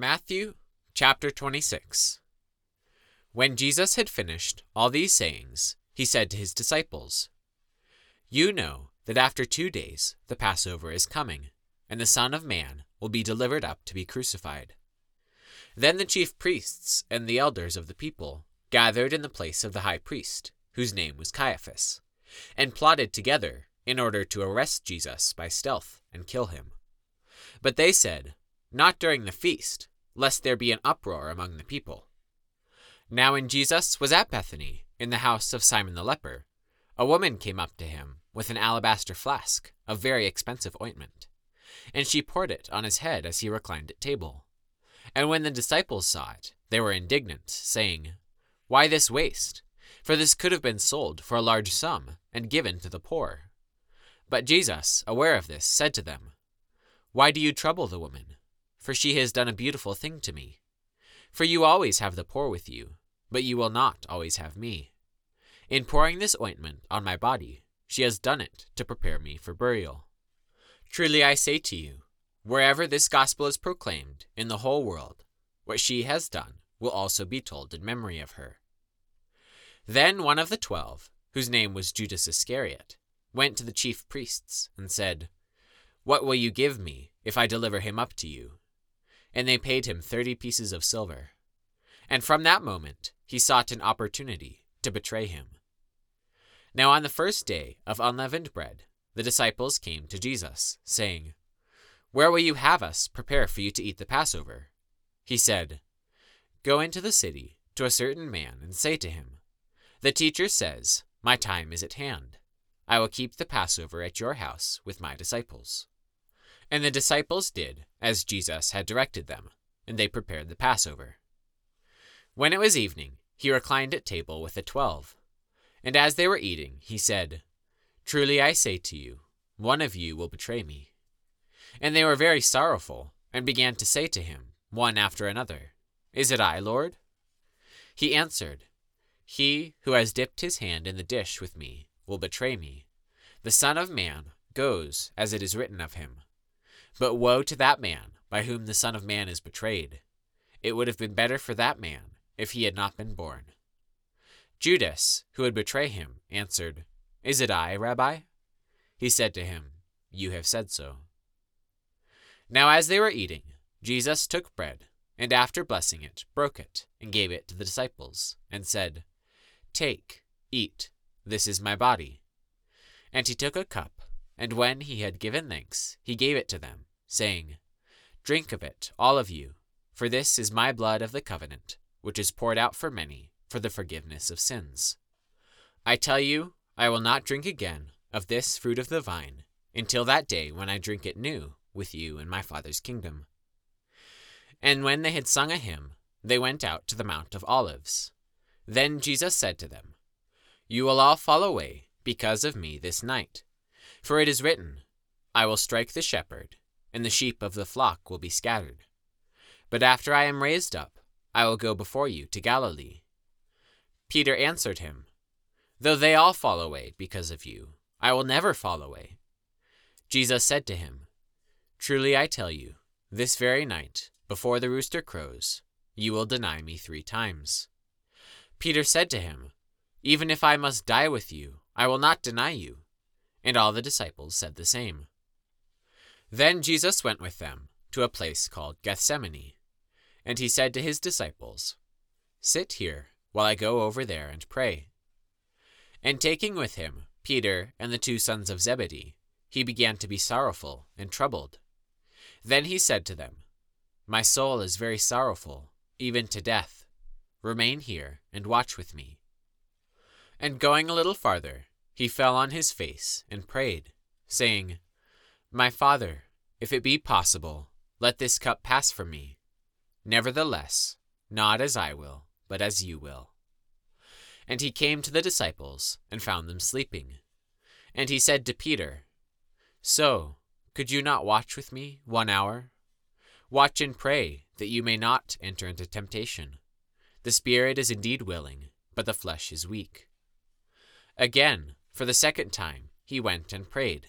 Matthew chapter 26 When Jesus had finished all these sayings, he said to his disciples, You know that after two days the Passover is coming, and the Son of Man will be delivered up to be crucified. Then the chief priests and the elders of the people gathered in the place of the high priest, whose name was Caiaphas, and plotted together in order to arrest Jesus by stealth and kill him. But they said, Not during the feast, lest there be an uproar among the people. Now, when Jesus was at Bethany, in the house of Simon the leper, a woman came up to him with an alabaster flask of very expensive ointment, and she poured it on his head as he reclined at table. And when the disciples saw it, they were indignant, saying, Why this waste? For this could have been sold for a large sum and given to the poor. But Jesus, aware of this, said to them, Why do you trouble the woman? For she has done a beautiful thing to me. For you always have the poor with you, but you will not always have me. In pouring this ointment on my body, she has done it to prepare me for burial. Truly I say to you, wherever this gospel is proclaimed in the whole world, what she has done will also be told in memory of her. Then one of the twelve, whose name was Judas Iscariot, went to the chief priests and said, What will you give me if I deliver him up to you? And they paid him thirty pieces of silver. And from that moment he sought an opportunity to betray him. Now on the first day of unleavened bread, the disciples came to Jesus, saying, Where will you have us prepare for you to eat the Passover? He said, Go into the city to a certain man and say to him, The teacher says, My time is at hand. I will keep the Passover at your house with my disciples. And the disciples did as Jesus had directed them, and they prepared the Passover. When it was evening, he reclined at table with the twelve. And as they were eating, he said, Truly I say to you, one of you will betray me. And they were very sorrowful, and began to say to him, one after another, Is it I, Lord? He answered, He who has dipped his hand in the dish with me will betray me. The Son of Man goes as it is written of him. But woe to that man by whom the Son of Man is betrayed. It would have been better for that man if he had not been born. Judas, who would betray him, answered, Is it I, Rabbi? He said to him, You have said so. Now as they were eating, Jesus took bread, and after blessing it, broke it, and gave it to the disciples, and said, Take, eat, this is my body. And he took a cup, and when he had given thanks, he gave it to them, saying, Drink of it, all of you, for this is my blood of the covenant, which is poured out for many for the forgiveness of sins. I tell you, I will not drink again of this fruit of the vine until that day when I drink it new with you in my Father's kingdom. And when they had sung a hymn, they went out to the Mount of Olives. Then Jesus said to them, you will all fall away because of me this night. For it is written, I will strike the shepherd, and the sheep of the flock will be scattered. But after I am raised up, I will go before you to Galilee. Peter answered him, Though they all fall away because of you, I will never fall away. Jesus said to him, Truly I tell you, this very night, before the rooster crows, you will deny me three times. Peter said to him, even if I must die with you, I will not deny you. And all the disciples said the same. Then Jesus went with them to a place called Gethsemane, and he said to his disciples, Sit here while I go over there and pray. And taking with him Peter and the two sons of Zebedee, he began to be sorrowful and troubled. Then he said to them, My soul is very sorrowful, even to death. Remain here and watch with me. And going a little farther, he fell on his face and prayed, saying, My Father, if it be possible, let this cup pass from me. Nevertheless, not as I will, but as you will. And he came to the disciples and found them sleeping. And he said to Peter, So, could you not watch with me one hour? Watch and pray that you may not enter into temptation. The spirit is indeed willing, but the flesh is weak. Again, for the second time, he went and prayed,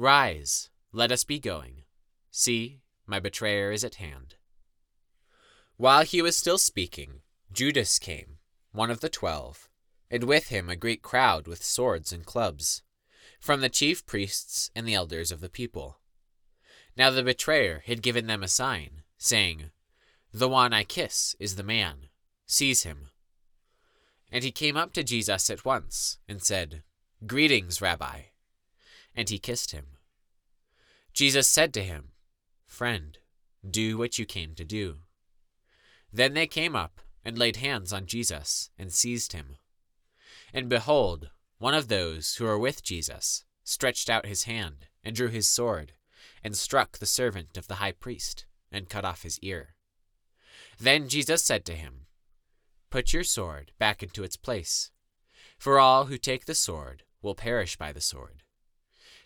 Rise, let us be going. See, my betrayer is at hand. While he was still speaking, Judas came, one of the twelve, and with him a great crowd with swords and clubs, from the chief priests and the elders of the people. Now the betrayer had given them a sign, saying, The one I kiss is the man. Seize him. And he came up to Jesus at once, and said, Greetings, Rabbi. And he kissed him. Jesus said to him, Friend, do what you came to do. Then they came up and laid hands on Jesus and seized him. And behold, one of those who were with Jesus stretched out his hand and drew his sword and struck the servant of the high priest and cut off his ear. Then Jesus said to him, Put your sword back into its place, for all who take the sword will perish by the sword.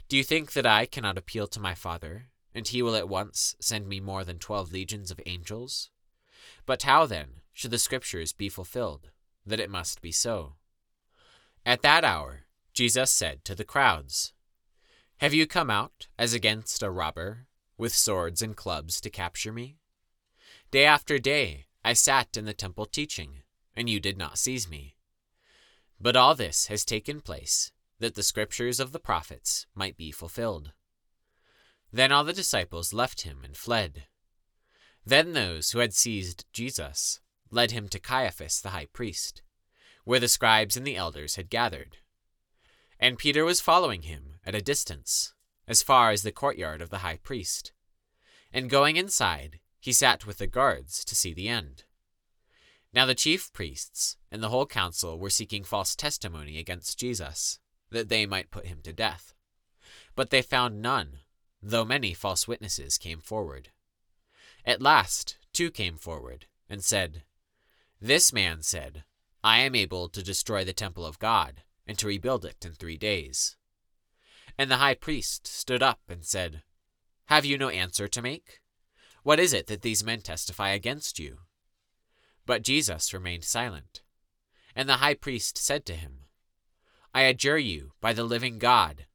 Do you think that I cannot appeal to my Father, and he will at once send me more than twelve legions of angels? But how then should the Scriptures be fulfilled, that it must be so? At that hour, Jesus said to the crowds, Have you come out as against a robber, with swords and clubs to capture me? Day after day I sat in the temple teaching, and you did not seize me. But all this has taken place, that the scriptures of the prophets might be fulfilled. Then all the disciples left him and fled. Then those who had seized Jesus led him to Caiaphas the high priest, where the scribes and the elders had gathered. And Peter was following him at a distance, as far as the courtyard of the high priest. And going inside, he sat with the guards to see the end. Now the chief priests and the whole council were seeking false testimony against Jesus, that they might put him to death. But they found none, though many false witnesses came forward. At last, two came forward and said, This man said, I am able to destroy the temple of God and to rebuild it in three days. And the high priest stood up and said, Have you no answer to make? What is it that these men testify against you? But Jesus remained silent. And the high priest said to him, I adjure you, by the living God,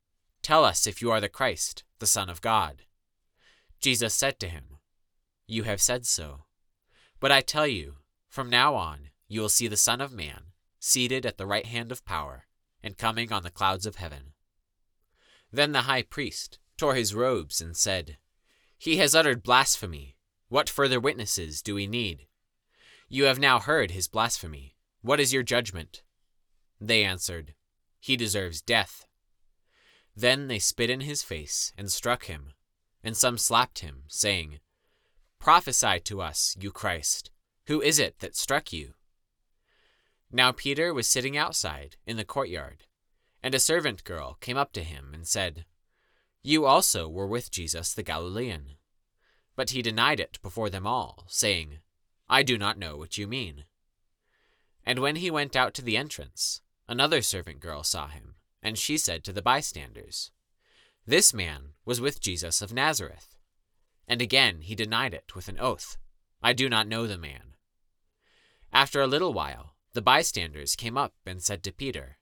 tell us if you are the Christ, the Son of God. Jesus said to him, You have said so. But I tell you, from now on you will see the Son of Man seated at the right hand of power, and coming on the clouds of heaven. Then the high priest tore his robes and said, He has uttered blasphemy. What further witnesses do we need? You have now heard his blasphemy. What is your judgment? They answered, He deserves death. Then they spit in his face and struck him, and some slapped him, saying, Prophesy to us, you Christ. Who is it that struck you? Now Peter was sitting outside in the courtyard, and a servant girl came up to him and said, You also were with Jesus the Galilean. But he denied it before them all, saying, I do not know what you mean. And when he went out to the entrance, another servant girl saw him, and she said to the bystanders, This man was with Jesus of Nazareth. And again he denied it with an oath, I do not know the man. After a little while, the bystanders came up and said to Peter,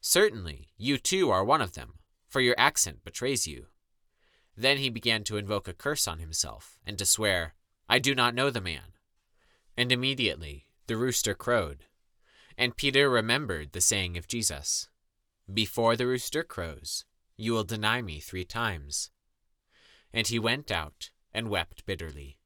Certainly, you too are one of them, for your accent betrays you. Then he began to invoke a curse on himself, and to swear, I do not know the man. And immediately the rooster crowed. And Peter remembered the saying of Jesus Before the rooster crows, you will deny me three times. And he went out and wept bitterly.